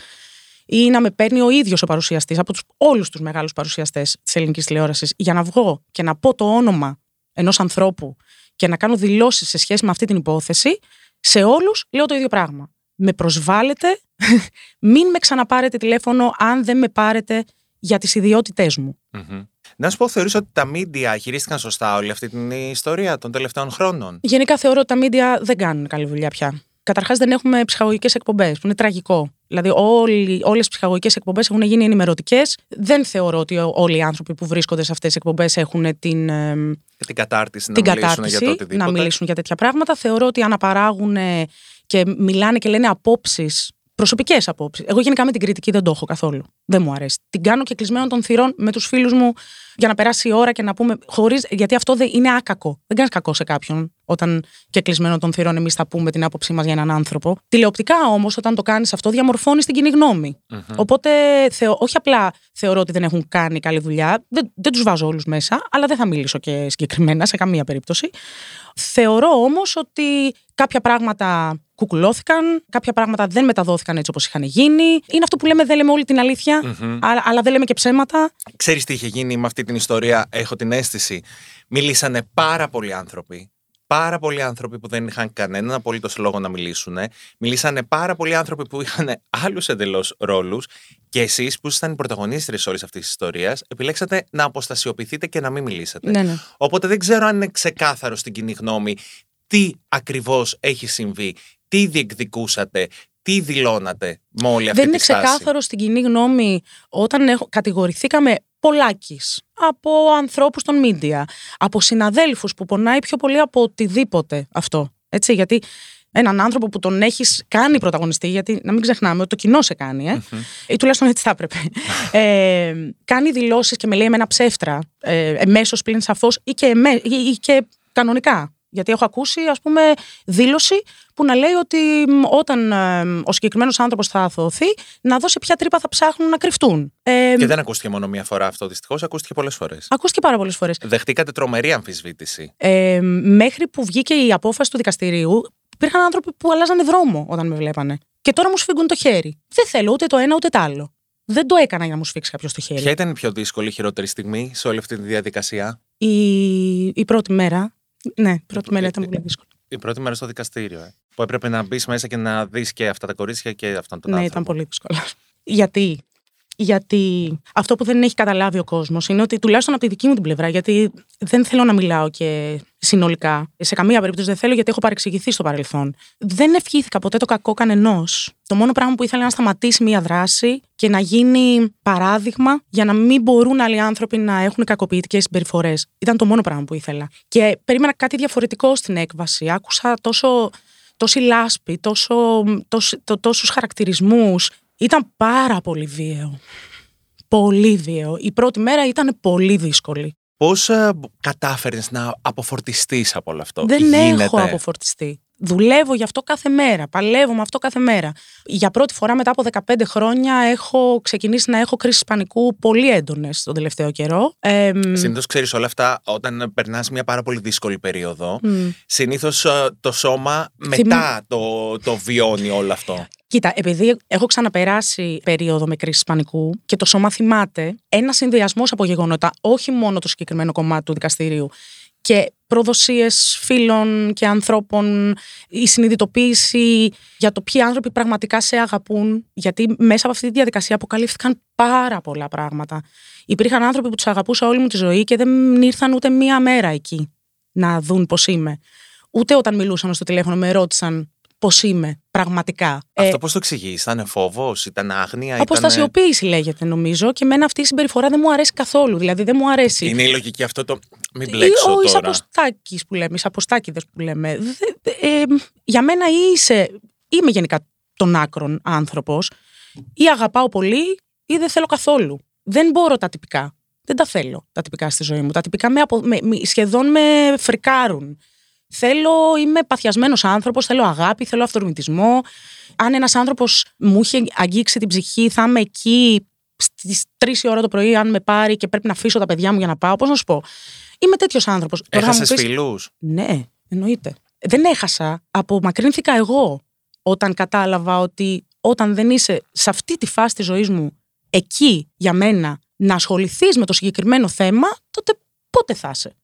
ή να με παίρνει ο ίδιος ο παρουσιαστής από τους, όλους τους μεγάλους παρουσιαστές της ελληνικής τηλεόρασης για να βγω και να πω το όνομα ενός ανθρώπου και να κάνω δηλώσεις σε σχέση με αυτή την υπόθεση, σε όλους λέω το ίδιο πράγμα. Με προσβάλλετε, μην με ξαναπάρετε τηλέφωνο αν δεν με πάρετε για τις ιδιότητές μου. Μμμ. Να σου πω, θεωρείς ότι τα media χειρίστηκαν σωστά όλη αυτή την ιστορία των τελευταίων χρόνων; Γενικά θεωρώ ότι τα media δεν κάνουν καλή δουλειά πια. Καταρχάς, δεν έχουμε ψυχαγωγικές εκπομπές, που είναι τραγικό. Δηλαδή, όλες οι ψυχαγωγικές εκπομπές έχουν γίνει ενημερωτικές. Δεν θεωρώ ότι όλοι οι άνθρωποι που βρίσκονται σε αυτές τις εκπομπές έχουν την, εμ, Και την κατάρτιση την να μιλήσουν κατάρτιση για το οτιδήποτε. να μιλήσουν για τέτοια πράγματα. Θεωρώ ότι αναπαράγουν και μιλάνε και λένε απόψεις, προσωπικές απόψεις. Εγώ γενικά με την κριτική δεν το έχω καθόλου. Δεν μου αρέσει. Την κάνω και κλεισμένο των θυρών με τους φίλους μου για να περάσει η ώρα και να πούμε. Χωρίς, γιατί αυτό δεν είναι άκακο. Δεν κάνεις κακό σε κάποιον όταν και κλεισμένο των θυρών εμείς θα πούμε την άποψή μας για έναν άνθρωπο. Τηλεοπτικά όμως, όταν το κάνεις αυτό, διαμορφώνεις την κοινή γνώμη. Οπότε, θεω, όχι απλά θεωρώ ότι δεν έχουν κάνει καλή δουλειά, δεν, δεν τους βάζω όλους μέσα, αλλά δεν θα μιλήσω και συγκεκριμένα σε καμία περίπτωση. Θεωρώ όμως ότι κάποια πράγματα κουκουλώθηκαν, κάποια πράγματα δεν μεταδόθηκαν έτσι όπως είχαν γίνει. Είναι αυτό που λέμε, δεν λέμε όλη την αλήθεια, αλλά, αλλά δεν λέμε και ψέματα. Ξέρεις τι είχε γίνει με αυτή την ιστορία, έχω την αίσθηση. Μιλήσανε πάρα πολλοί άνθρωποι. Πάρα πολλοί άνθρωποι που δεν είχαν κανέναν απολύτως λόγο να μιλήσουν. Μιλήσανε πάρα πολλοί άνθρωποι που είχαν άλλους εντελώς ρόλους. Και εσείς, που ήσασταν οι πρωταγωνίστρε όλης αυτής της ιστορίας, επιλέξατε να αποστασιοποιηθείτε και να μην μιλήσετε. Ναι, ναι. Οπότε δεν ξέρω αν είναι ξεκάθαρο στην κοινή γνώμη τι ακριβώς έχει συμβεί, τι διεκδικούσατε, τι δηλώνατε με όλη αυτή δεν είναι τη στάση; ξεκάθαρο στην κοινή γνώμη όταν έχω, κατηγορηθήκαμε πολλάκις από ανθρώπους των media, από συναδέλφους που πονάει πιο πολύ από οτιδήποτε αυτό. Έτσι, γιατί έναν άνθρωπο που τον έχεις κάνει πρωταγωνιστή, γιατί να μην ξεχνάμε ότι το κοινό σε κάνει, ε, ή τουλάχιστον έτσι θα έπρεπε. ε, κάνει δηλώσεις και με λέει εμένα ψεύτρα, ε, εμέσως πλην σαφώς ή και, εμέ, ή, ή και κανονικά. Γιατί έχω ακούσει, ας πούμε, δήλωση που να λέει ότι μ, όταν ε, ο συγκεκριμένος άνθρωπος θα αθωωωθεί, να δώσει ποια τρύπα θα ψάχνουν να κρυφτούν. Ε, Και δεν ακούστηκε μόνο μία φορά αυτό, δυστυχώς, ακούστηκε πολλές φορές. Ακούστηκε πάρα πολλές φορές. Δεχτήκατε τρομερή αμφισβήτηση. Ε, μέχρι που βγήκε η απόφαση του δικαστηρίου, υπήρχαν άνθρωποι που αλλάζανε δρόμο όταν με βλέπανε. Και τώρα μου σφίγγουν το χέρι. Δεν θέλω ούτε το ένα ούτε το άλλο. Δεν το έκανα για να μου σφίξει κάποιος το χέρι. Ποια ήταν η πιο δύσκολη, χειρότερη στιγμή σε όλη αυτή τη διαδικασία, Η, η πρώτη μέρα. Ναι, η πρώτη μέρα ήταν πολύ δύσκολη. η πρώτη μέρα στο δικαστήριο. Ε, που έπρεπε να μπεις μέσα και να δεις και αυτά τα κορίτσια και αυτόν τον Ναι, άνθρωπο. ήταν πολύ δύσκολο. Γιατί; Γιατί αυτό που δεν έχει καταλάβει ο κόσμος είναι ότι τουλάχιστον από τη δική μου την πλευρά, γιατί δεν θέλω να μιλάω και συνολικά. Σε καμία περίπτωση δεν θέλω, γιατί έχω παρεξηγηθεί στο παρελθόν. Δεν ευχήθηκα ποτέ το κακό κανενός. Το μόνο πράγμα που ήθελα είναι να σταματήσει μία δράση και να γίνει παράδειγμα για να μην μπορούν άλλοι άνθρωποι να έχουν κακοποιητικές συμπεριφορές. Ήταν το μόνο πράγμα που ήθελα. Και περίμενα κάτι διαφορετικό στην έκβαση. Άκουσα τόσο τόση λάσπη, τόσο, τόσ- το, τόσους χαρακτηρισμούς. Ήταν πάρα πολύ βίαιο. Πολύ βίαιο. Η πρώτη μέρα ήταν πολύ δύσκολη. Πώς κατάφερες να αποφορτιστείς από όλο αυτό, Δεν Γίνεται; έχω αποφορτιστεί. Δουλεύω γι' αυτό κάθε μέρα. Παλεύω με αυτό κάθε μέρα. Για πρώτη φορά μετά από 15 χρόνια έχω ξεκινήσει να έχω κρίσεις πανικού πολύ έντονες τον τελευταίο καιρό. Ε, Συνήθως ξέρεις όλα αυτά όταν περνάς μια πάρα πολύ δύσκολη περίοδο. μ, Συνήθως το σώμα μετά το, το βιώνει όλο αυτό. Κοίτα, επειδή έχω ξαναπεράσει περίοδο με κρίση πανικού και το σώμα θυμάται, ένα συνδυασμός από γεγονότα, όχι μόνο το συγκεκριμένο κομμάτι του δικαστηρίου, και προδοσίες φίλων και ανθρώπων, η συνειδητοποίηση για το ποιοι άνθρωποι πραγματικά σε αγαπούν, γιατί μέσα από αυτή τη διαδικασία αποκαλύφθηκαν πάρα πολλά πράγματα. Υπήρχαν άνθρωποι που τους αγαπούσα όλη μου τη ζωή και δεν ήρθαν ούτε μία μέρα εκεί να δουν πώς είμαι. Ούτε όταν μιλούσαν στο τηλέφωνο με ρώτησαν πώς είμαι πραγματικά. Ε, Αυτό πώς το εξηγείς, ήταν φόβος, ήταν άγνοια. Ήτανε... Αποστασιοποίηση λέγεται νομίζω και εμένα αυτή η συμπεριφορά δεν μου αρέσει καθόλου. Δηλαδή δεν μου αρέσει. Είναι η λογική αυτό το. Μην Ή μπλέξω ο τώρα. εισαποστάκης που λέμε, εισαποστάκηδες που λέμε. Δε- δε- ε, για μένα ή είσαι, είμαι γενικά των άκρων άνθρωπος, ή αγαπάω πολύ ή δεν θέλω καθόλου. Δεν μπορώ τα τυπικά. Δεν τα θέλω τα τυπικά στη ζωή μου. Τα τυπικά με, απο- με- με- σχεδόν με φρικάρουν. Θέλω, είμαι παθιασμένος άνθρωπος, θέλω αγάπη, θέλω αυτορμητισμό. Αν ένας άνθρωπος μου είχε αγγίξει την ψυχή, θα είμαι εκεί στις 3 η ώρα το πρωί, αν με πάρει και πρέπει να αφήσω τα παιδιά μου για να πάω. Πώς να σου πω. Είμαι τέτοιος άνθρωπος. Έχασες φίλους; Ναι, εννοείται. Δεν έχασα. Απομακρύνθηκα εγώ όταν κατάλαβα ότι όταν δεν είσαι σε αυτή τη φάση της ζωής μου εκεί για μένα να ασχοληθείς με το συγκεκριμένο θέμα, τότε πότε θα είσαι;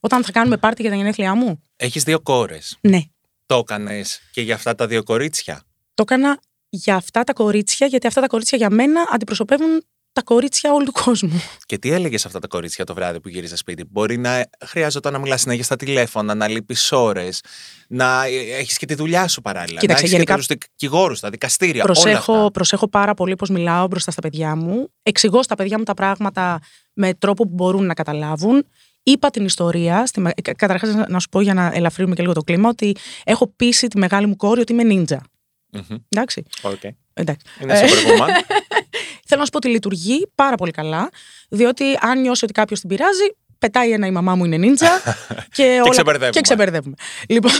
Όταν θα κάνουμε πάρτι για τα γενέθλιά μου. Έχεις δύο κόρες. Ναι. Το έκανες και για αυτά τα δύο κορίτσια; Το έκανα για αυτά τα κορίτσια, γιατί αυτά τα κορίτσια για μένα αντιπροσωπεύουν τα κορίτσια όλου του κόσμου. Και τι έλεγες σε αυτά τα κορίτσια το βράδυ που γύριζε σπίτι; Μπορεί να χρειάζονταν να μιλάς συνέχεια στα τηλέφωνα, να λείπεις ώρες, να έχεις και τη δουλειά σου παράλληλα. Κοίταξε, να έχεις γενικά- και τους δικηγόρου, τα δικαστήρια. όλα Προσέχω, αυτά. προσέχω πάρα πολύ πώς μιλάω μπροστά στα παιδιά μου. Εξηγώ στα παιδιά μου τα πράγματα με τρόπο που μπορούν να καταλάβουν. Είπα την ιστορία. Στη... Καταρχάς, να να σου πω για να ελαφρύνουμε και λίγο το κλίμα, ότι έχω πείσει τη μεγάλη μου κόρη ότι είμαι νίντζα. Μμμ. Εντάξει. Οκ. Εντάξει. Είναι σε προηγούμενο. Θέλω να σου πω ότι λειτουργεί πάρα πολύ καλά, διότι αν νιώσει ότι κάποιος την πειράζει, πετάει ένα η μαμά μου είναι νίντζα και, όλα... ξεμπερδεύουμε. και ξεμπερδεύουμε. Λοιπόν,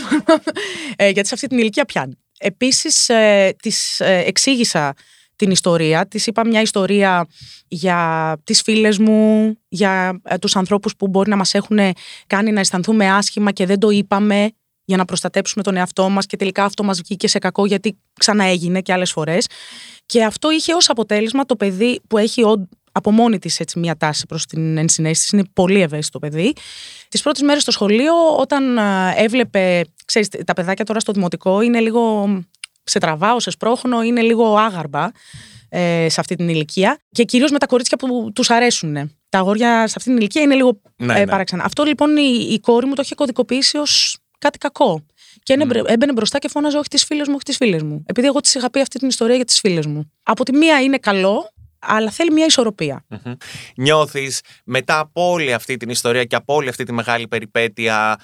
ε, γιατί σε αυτή την ηλικία πιάνει. Επίσης, ε, της εξήγησα την ιστορία. Της είπα μια ιστορία για τις φίλες μου, για ε, τους ανθρώπους που μπορεί να μας έχουν κάνει να αισθανθούμε άσχημα και δεν το είπαμε για να προστατέψουμε τον εαυτό μας και τελικά αυτό μας βγήκε σε κακό γιατί ξαναέγινε και άλλες φορές. Και αυτό είχε ως αποτέλεσμα το παιδί που έχει ον- από μόνη της έτσι, μια τάση προς την ενσυναίσθηση, είναι πολύ ευαίσθητο παιδί. Τις πρώτες μέρες στο σχολείο όταν α, έβλεπε, ξέρεις τα παιδάκια τώρα στο δημοτικό είναι λίγο σε τραβάω, σε σπρώχνω, είναι λίγο άγαρμπα ε, σε αυτή την ηλικία και κυρίως με τα κορίτσια που τους αρέσουν. Τα αγόρια σε αυτή την ηλικία είναι λίγο Ναι, ε, ναι. παράξενα. Αυτό λοιπόν η, η κόρη μου το είχε κωδικοποιήσει ως κάτι κακό. Και έμπαινε, έμπαινε μπροστά και φώναζε όχι τις φίλες μου, όχι τις φίλες μου. Επειδή εγώ της είχα πει αυτή την ιστορία για τις φίλες μου. Από τη μία είναι καλό, αλλά θέλει μια ισορροπία. Νιώθεις μετά από όλη αυτή την ιστορία και από όλη αυτή τη μεγάλη περιπέτεια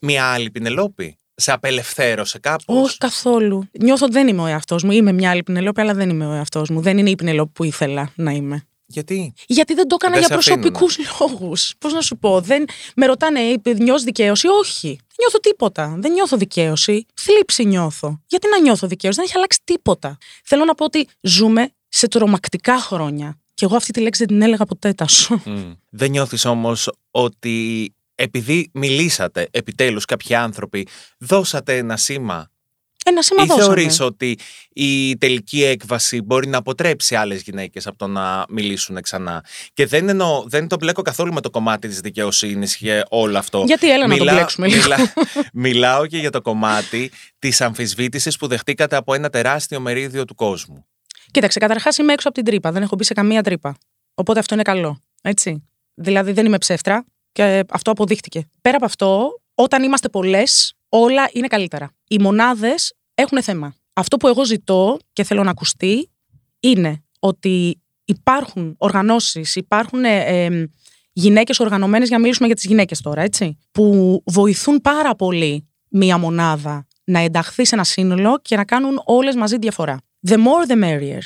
μια άλλη Πινελόπη; Σε απελευθέρωσε κάπως. Όχι καθόλου. Νιώθω ότι δεν είμαι ο εαυτός μου. Είμαι μια άλλη Πινελόπη, αλλά δεν είμαι ο εαυτός μου. Δεν είναι η Πινελόπη που ήθελα να είμαι. Γιατί; Γιατί δεν το έκανα Δεν για σε αφήνουνε. προσωπικούς λόγους. Πώς να σου πω, δεν... με ρωτάνε, νιώθεις δικαίωση; Όχι. Δεν νιώθω τίποτα. Δεν νιώθω δικαίωση. Θλίψη νιώθω. Γιατί να νιώθω δικαίωση, δεν έχει αλλάξει τίποτα. Θέλω να πω ότι ζούμε σε τρομακτικά χρόνια. Και εγώ αυτή τη λέξη δεν την έλεγα ποτέ τάσο. Μμ. Δεν νιώθεις όμως ότι επειδή μιλήσατε επιτέλους κάποιοι άνθρωποι, δώσατε ένα σήμα Ένα σήμα ή δώσαμε. θεωρείς ότι η τελική έκβαση μπορεί να αποτρέψει άλλες γυναίκες από το να μιλήσουν ξανά; Και δεν, εννοώ, δεν το μπλέκω καθόλου με το κομμάτι της δικαιοσύνης και όλο αυτό. Γιατί έλα να το μπλέξουμε λίγο. μιλάω και για το κομμάτι της αμφισβήτησης που δεχτήκατε από ένα τεράστιο μερίδιο του κόσμου. Κοίταξε, καταρχάς είμαι έξω από την τρύπα. Δεν έχω μπει σε καμία τρύπα. Οπότε αυτό είναι καλό. Έτσι. Δηλαδή δεν είμαι ψεύτρα και αυτό αποδείχτηκε. Πέρα από αυτό, όταν είμαστε πολλές, όλα είναι καλύτερα. Οι μονάδες έχουν θέμα. Αυτό που εγώ ζητώ και θέλω να ακουστεί είναι ότι υπάρχουν οργανώσεις, υπάρχουν ε, ε, γυναίκες οργανωμένες, για να μιλήσουμε για τις γυναίκες τώρα, έτσι, που βοηθούν πάρα πολύ μία μονάδα να ενταχθεί σε ένα σύνολο και να κάνουν όλες μαζί διαφορά. The more the merrier.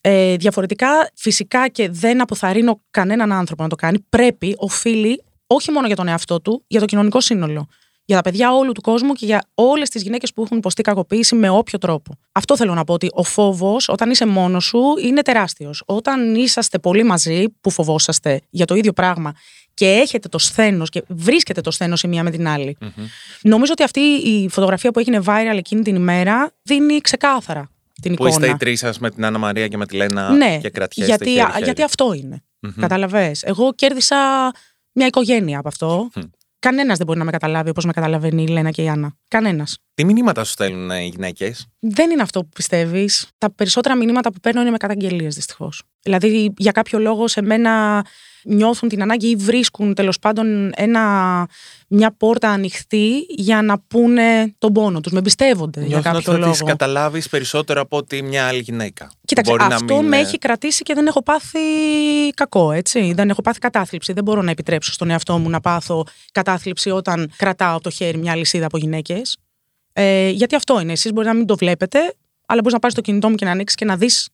Ε, διαφορετικά, φυσικά και δεν αποθαρρύνω κανέναν άνθρωπο να το κάνει, πρέπει, οφείλει, όχι μόνο για τον εαυτό του, για το κοινωνικό σύνολο. Για τα παιδιά όλου του κόσμου και για όλες τις γυναίκες που έχουν υποστεί κακοποίηση με όποιο τρόπο. Αυτό θέλω να πω ότι ο φόβος, όταν είσαι μόνος σου, είναι τεράστιος. Όταν είσαστε πολύ μαζί, που φοβόσαστε για το ίδιο πράγμα και έχετε το σθένος και βρίσκετε το σθένος η μία με την άλλη. Νομίζω ότι αυτή η φωτογραφία που έγινε viral εκείνη την ημέρα δίνει ξεκάθαρα την Που εικόνα. είστε οι τρεις σας με την Άννα Μαρία και με τη Λένα ναι, και κρατιέστε γιατί, χέρι-χέρι. γιατί αυτό είναι. Καταλαβες. Εγώ κέρδισα μια οικογένεια από αυτό. Μμ. Κανένας δεν μπορεί να με καταλάβει όπως με καταλαβαίνει η Λένα και η Άννα. Κανένας. Τι μηνύματα σου στέλνουν ε, οι γυναίκες; Δεν είναι αυτό που πιστεύεις. Τα περισσότερα μηνύματα που παίρνω είναι με καταγγελίες, δυστυχώς. Δηλαδή, για κάποιο λόγο σε μένα νιώθουν την ανάγκη ή βρίσκουν τέλος πάντων ένα, μια πόρτα ανοιχτή για να πούνε τον πόνο τους. Με εμπιστεύονται για Νιώθουν κάποιο ότι λόγο. τις καταλάβεις περισσότερο από ότι μια άλλη γυναίκα. Κοίταξε, Μπορεί να αυτό μην, με ε, έχει κρατήσει και δεν έχω πάθει κακό, έτσι. Δεν έχω πάθει κατάθλιψη. Δεν μπορώ να επιτρέψω στον εαυτό μου να πάθω κατάθλιψη όταν κρατάω από το χέρι μια λυσίδα από γυναίκες. Ε, γιατί αυτό είναι. Εσείς μπορεί να μην το βλέπετε, αλλά μπορείς να πάρεις το κινητό μου και να ανοίξεις και να δεις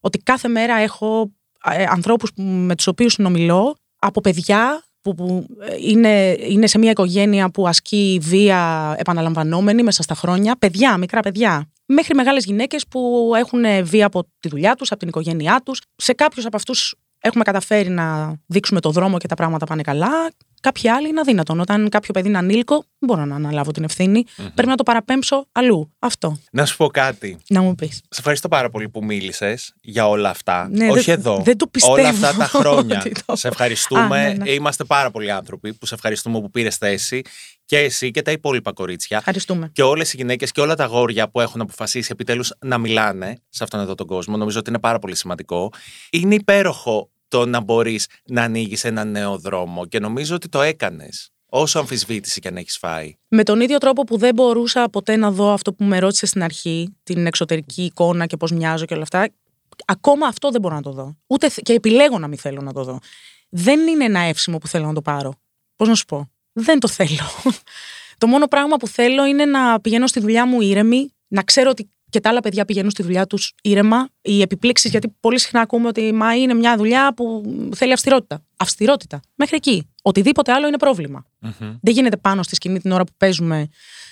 ότι κάθε μέρα έχω ε, ανθρώπους με τους οποίους συνομιλώ, από παιδιά που, που ε, είναι, είναι σε μια οικογένεια που ασκεί βία επαναλαμβανόμενη μέσα στα χρόνια. Παιδιά, μικρά παιδιά. Μέχρι μεγάλες γυναίκες που έχουν βία από τη δουλειά τους, από την οικογένειά τους. Σε κάποιους από αυτούς έχουμε καταφέρει να δείξουμε το δρόμο και τα πράγματα πάνε καλά. Κάποιοι άλλοι είναι αδύνατον. Όταν κάποιο παιδί είναι ανήλικο, δεν μπορώ να αναλάβω την ευθυνη Πρέπει να το παραπέμψω αλλού. Αυτό. Να σου πω κάτι. Να μου πεις. Σε ευχαριστώ πάρα πολύ που μίλησες για όλα αυτά. Ναι, Όχι δεν- εδώ. δεν το πιστεύω Όλα αυτά τα χρόνια. ότι το- σε ευχαριστούμε. Α, ναι, ναι. Είμαστε πάρα πολλοί άνθρωποι που σε ευχαριστούμε που πήρες θέση και εσύ και τα υπόλοιπα κορίτσια. Ευχαριστούμε. Και όλες οι γυναίκες και όλα τα αγόρια που έχουν αποφασίσει επιτέλους να μιλάνε σε αυτόν εδώ τον κόσμο. Νομίζω ότι είναι πάρα πολύ σημαντικό. Είναι υπέροχο το να μπορείς να ανοίγεις ένα νέο δρόμο και νομίζω ότι το έκανες. Όσο αμφισβήτηση και αν έχεις φάει. Με τον ίδιο τρόπο που δεν μπορούσα ποτέ να δω αυτό που με ρώτησε στην αρχή, την εξωτερική εικόνα και πώς μοιάζω και όλα αυτά, ακόμα αυτό δεν μπορώ να το δω. Ούτε θε- και επιλέγω να μην θέλω να το δω. Δεν είναι ένα εύσημο που θέλω να το πάρω. Πώς να σου πω; Δεν το θέλω. το μόνο πράγμα που θέλω είναι να πηγαίνω στη δουλειά μου ήρεμη, να ξέρω ότι και τα άλλα παιδιά πηγαίνουν στη δουλειά τους ήρεμα. Οι επιπλήξεις, γιατί πολύ συχνά ακούμε ότι μα είναι μια δουλειά που θέλει αυστηρότητα. Αυστηρότητα. Μέχρι εκεί. Οτιδήποτε άλλο είναι πρόβλημα. Δεν γίνεται πάνω στη σκηνή την ώρα που παίζουμε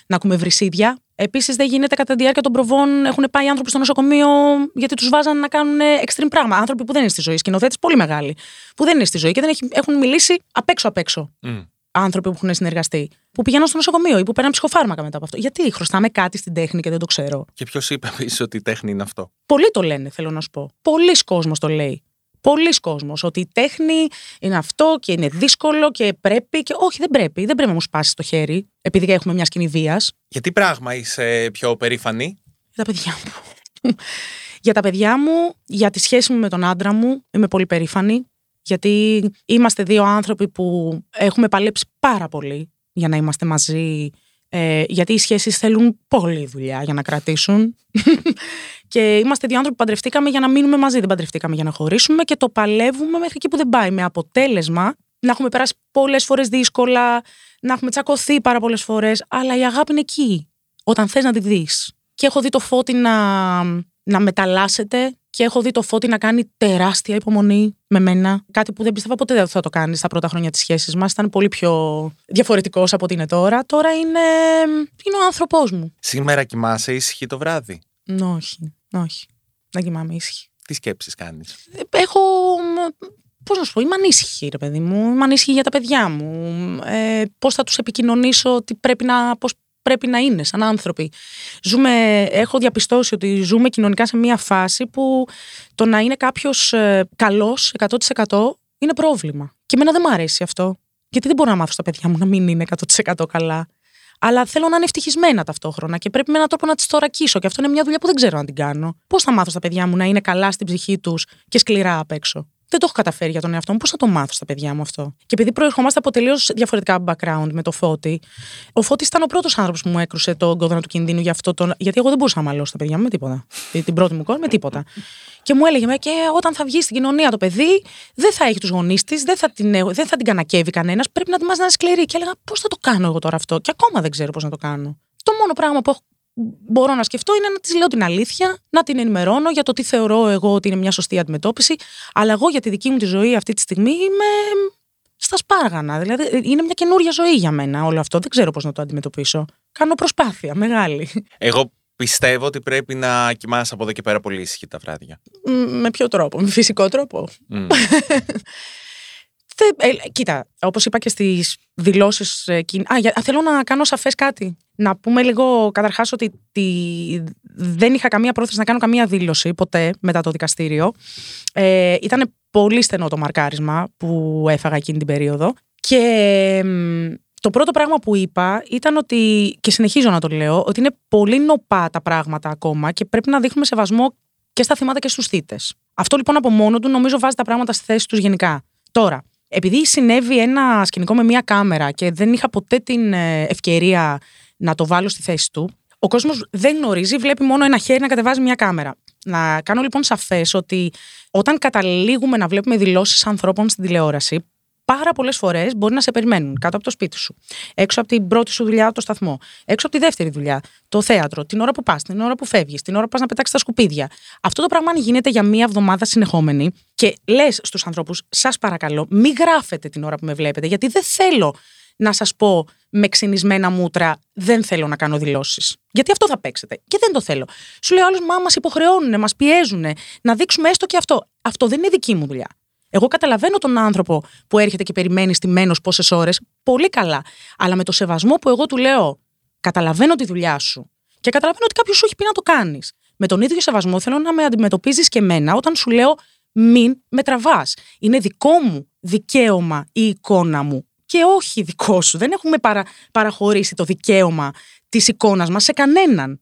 να ακούμε βρυσίδια. Επίσης, δεν γίνεται κατά τη διάρκεια των προβών. Έχουν πάει άνθρωποι στο νοσοκομείο γιατί τους βάζαν να κάνουν extreme πράγμα. Άνθρωποι που δεν είναι στη ζωή. Σκηνοθέτε πολύ μεγάλοι. Που δεν είναι στη ζωή και δεν έχει- έχουν μιλήσει απ' έξω απ' έξω. Μμ. Άνθρωποι που έχουν συνεργαστεί. Που πηγαίνουν στο νοσοκομείο ή που παίρνουν ψυχοφάρμακα μετά από αυτό. Γιατί χρωστάμε κάτι στην τέχνη και δεν το ξέρω. Και ποιος είπε επίση ότι η τέχνη είναι αυτό; Πολλοί το λένε, θέλω να σου πω. Πολλοί κόσμος το λέει. Πολλοί κόσμος. Ότι η τέχνη είναι αυτό και είναι δύσκολο και πρέπει. Και όχι, δεν πρέπει. Δεν πρέπει να μου σπάσεις το χέρι, επειδή έχουμε μια σκηνή βίας. Για τι πράγμα είσαι πιο περήφανη; Για τα παιδιά μου. για τα παιδιά μου, για τη σχέση μου με τον άντρα μου, είμαι πολύ περήφανη. Γιατί είμαστε δύο άνθρωποι που έχουμε παλέψει πάρα πολύ για να είμαστε μαζί. Ε, γιατί οι σχέσεις θέλουν πολλή δουλειά για να κρατήσουν. και είμαστε δύο άνθρωποι που παντρευτήκαμε για να μείνουμε μαζί. Δεν παντρευτήκαμε για να χωρίσουμε και το παλεύουμε μέχρι εκεί που δεν πάει. Με αποτέλεσμα να έχουμε περάσει πολλές φορές δύσκολα, να έχουμε τσακωθεί πάρα πολλές φορές, αλλά η αγάπη είναι εκεί. Όταν θες να τη δεις. Και έχω δει το φώτι να, να μεταλλάσσεται και έχω δει το φώτι να κάνει τεράστια υπομονή με μένα. Κάτι που δεν πίστευα ποτέ δεν θα το κάνει στα πρώτα χρόνια της σχέσης μας. Ήταν πολύ πιο διαφορετικός από ό,τι είναι τώρα. Τώρα είναι, είναι ο άνθρωπός μου. Σήμερα κοιμάσαι ήσυχη το βράδυ; Νο, όχι, όχι. Δεν κοιμάμαι ήσυχη. Τι σκέψεις κάνεις; Ε, Έχω. Πώς να σου πω, είμαι ανήσυχη, ρε παιδί μου. Είμαι ανήσυχη για τα παιδιά μου. Ε, Πώς θα τους επικοινωνήσω ότι πρέπει να, πώς πρέπει να είναι σαν άνθρωποι. Ζούμε, έχω διαπιστώσει ότι ζούμε κοινωνικά σε μια φάση που το να είναι κάποιος ε, καλός 100% είναι πρόβλημα. Και εμένα δεν μου αρέσει αυτό. Γιατί δεν μπορώ να μάθω στα παιδιά μου να μην είναι 100% καλά. Αλλά θέλω να είναι ευτυχισμένα ταυτόχρονα και πρέπει με έναν τρόπο να τις θωρακίσω. Και αυτό είναι μια δουλειά που δεν ξέρω να την κάνω. Πώς θα μάθω στα παιδιά μου να είναι καλά στην ψυχή τους και σκληρά απ' έξω; Δεν το έχω καταφέρει για τον εαυτό μου. Πώς θα το μάθω στα παιδιά μου αυτό; Και επειδή προερχόμαστε από τελείως διαφορετικά background με το Φώτη, ο Φώτης ήταν ο πρώτος άνθρωπος που μου έκρουσε τον κόδωνα του κινδύνου για αυτό. Το... Γιατί εγώ δεν μπορούσα να μαλώσω τα παιδιά μου με τίποτα. Την- την πρώτη μου κόρη με τίποτα. Και μου έλεγε, «Μα και όταν θα βγεις στην κοινωνία το παιδί, δεν θα έχει τους γονείς της, δεν, θα την, δεν θα την κανακεύει κανένας. Πρέπει να τη μάθει να είναι σκληρή. Και έλεγα, πώς θα το κάνω εγώ τώρα αυτό; Και ακόμα δεν ξέρω πώς να το κάνω. Το μόνο πράγμα που έχω μπορώ να σκεφτώ είναι να της λέω την αλήθεια, να την ενημερώνω για το τι θεωρώ εγώ ότι είναι μια σωστή αντιμετώπιση. Αλλά εγώ για τη δική μου τη ζωή αυτή τη στιγμή είμαι στα σπάργανα. Δηλαδή είναι μια καινούρια ζωή για μένα όλο αυτό. Δεν ξέρω πώς να το αντιμετωπίσω. Κάνω προσπάθεια μεγάλη. Εγώ πιστεύω ότι πρέπει να κοιμάσαι από εδώ και πέρα πολύ ήσυχη τα βράδια. Μ, με ποιο τρόπο, με φυσικό τρόπο; Μμ. Θε- ε, κοίτα, όπως είπα και στις δηλώσεις. Α, για- α, θέλω να κάνω σαφές κάτι. Να πούμε λίγο καταρχάς ότι τη- δεν είχα καμία πρόθεση να κάνω καμία δήλωση ποτέ μετά το δικαστήριο. Ε, ήταν πολύ στενό το μαρκάρισμα που έφαγα εκείνη την περίοδο. Και μ, το πρώτο πράγμα που είπα ήταν ότι, και συνεχίζω να το λέω, ότι είναι πολύ νοπά τα πράγματα ακόμα και πρέπει να δείχνουμε σεβασμό και στα θύματα και στους θύτες. Αυτό λοιπόν από μόνο του νομίζω βάζει τα πράγματα στη θέση τους γενικά. Τώρα, επειδή συνέβη ένα σκηνικό με μία κάμερα και δεν είχα ποτέ την ε, ευκαιρία να το βάλω στη θέση του, ο κόσμος δεν γνωρίζει, βλέπει μόνο ένα χέρι να κατεβάζει μία κάμερα. Να κάνω λοιπόν σαφές ότι όταν καταλήγουμε να βλέπουμε δηλώσεις ανθρώπων στην τηλεόραση, πάρα πολλές φορές μπορεί να σε περιμένουν κάτω από το σπίτι σου, έξω από την πρώτη σου δουλειά, το σταθμό, έξω από τη δεύτερη δουλειά, το θέατρο, την ώρα που πας, την ώρα που φεύγεις, την ώρα που πας να πετάξεις τα σκουπίδια. Αυτό το πράγμα αν γίνεται για μία εβδομάδα συνεχόμενη και λες στους ανθρώπους, σας παρακαλώ, μην γράφετε την ώρα που με βλέπετε, γιατί δεν θέλω να σας πω με ξυνισμένα μούτρα, δεν θέλω να κάνω δηλώσεις. Γιατί αυτό θα παίξετε. Και δεν το θέλω. Σου λέει ο άλλος, μα μας υποχρεώνουν, μας πιέζουν να δείξουμε έστω και αυτό. Αυτό δεν είναι δική μου δουλειά. Εγώ καταλαβαίνω τον άνθρωπο που έρχεται και περιμένει στημένος πόσες ώρες. Πολύ καλά. Αλλά με το σεβασμό που εγώ του λέω, καταλαβαίνω τη δουλειά σου και καταλαβαίνω ότι κάποιος σου έχει πει να το κάνεις. Με τον ίδιο σεβασμό θέλω να με αντιμετωπίζεις και εμένα όταν σου λέω μην με τραβάς. Είναι δικό μου δικαίωμα η εικόνα μου και όχι δικό σου. Δεν έχουμε παρα, παραχωρήσει το δικαίωμα της εικόνας μας σε κανέναν.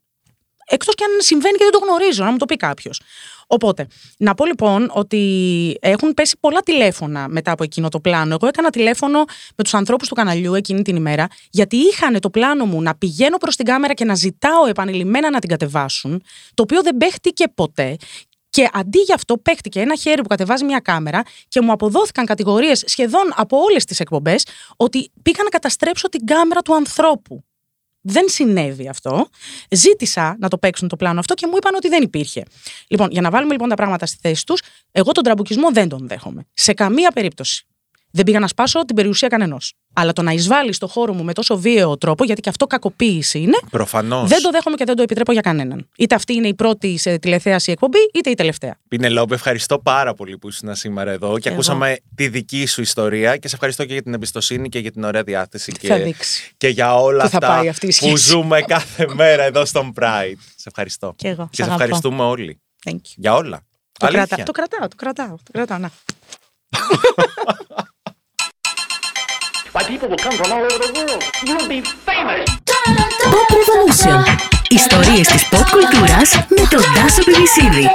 Εκτός και αν συμβαίνει και δεν το γνωρίζω, να μου το πει κάποιος. Οπότε, να πω λοιπόν ότι έχουν πέσει πολλά τηλέφωνα μετά από εκείνο το πλάνο. Εγώ έκανα τηλέφωνο με τους ανθρώπους του καναλιού εκείνη την ημέρα, γιατί είχαν το πλάνο μου να πηγαίνω προς την κάμερα και να ζητάω επανειλημμένα να την κατεβάσουν, το οποίο δεν παίχτηκε ποτέ. Και αντί για αυτό, παίχτηκε ένα χέρι που κατεβάζει μια κάμερα και μου αποδόθηκαν κατηγορίες σχεδόν από όλες τις εκπομπές ότι πήγα να καταστρέψω την κάμερα του ανθρώπου. Δεν συνέβη αυτό. Ζήτησα να το παίξουν το πλάνο αυτό και μου είπαν ότι δεν υπήρχε. Λοιπόν, για να βάλουμε λοιπόν τα πράγματα στη θέση τους, εγώ τον τραμπουκισμό δεν τον δέχομαι. Σε καμία περίπτωση. Δεν πήγα να σπάσω την περιουσία κανενός. Αλλά το να εισβάλλεις στο χώρο μου με τόσο βίαιο τρόπο, γιατί και αυτό κακοποίηση είναι, Προφανώς. δεν το δέχομαι και δεν το επιτρέπω για κανέναν. Είτε αυτή είναι η πρώτη σε τηλεθέαση εκπομπή, είτε η τελευταία. Πινελόπη, ευχαριστώ πάρα πολύ που ήσουν σήμερα εδώ και Εγώ. ακούσαμε τη δική σου ιστορία και σε ευχαριστώ και για την εμπιστοσύνη και για την ωραία διάθεση Θα και, δείξει. και για όλα Πού θα αυτά πάει αυτή η που σχέση. ζούμε κάθε μέρα εδώ στον Pride. Σε ευχαριστώ. Και εγώ. Και Σ' σε αγαπώ. ευχαριστούμε όλοι. Thank you. Για όλα. Το, Αλήθεια. κρατά, το κρατάω, το κρατάω, το κρατάω, να. Why, people will come from all over the world. You'll be famous. Pop Revolution. Ιστορίες της pop κουλτούρας με τον Τάσο Πιβισίδη.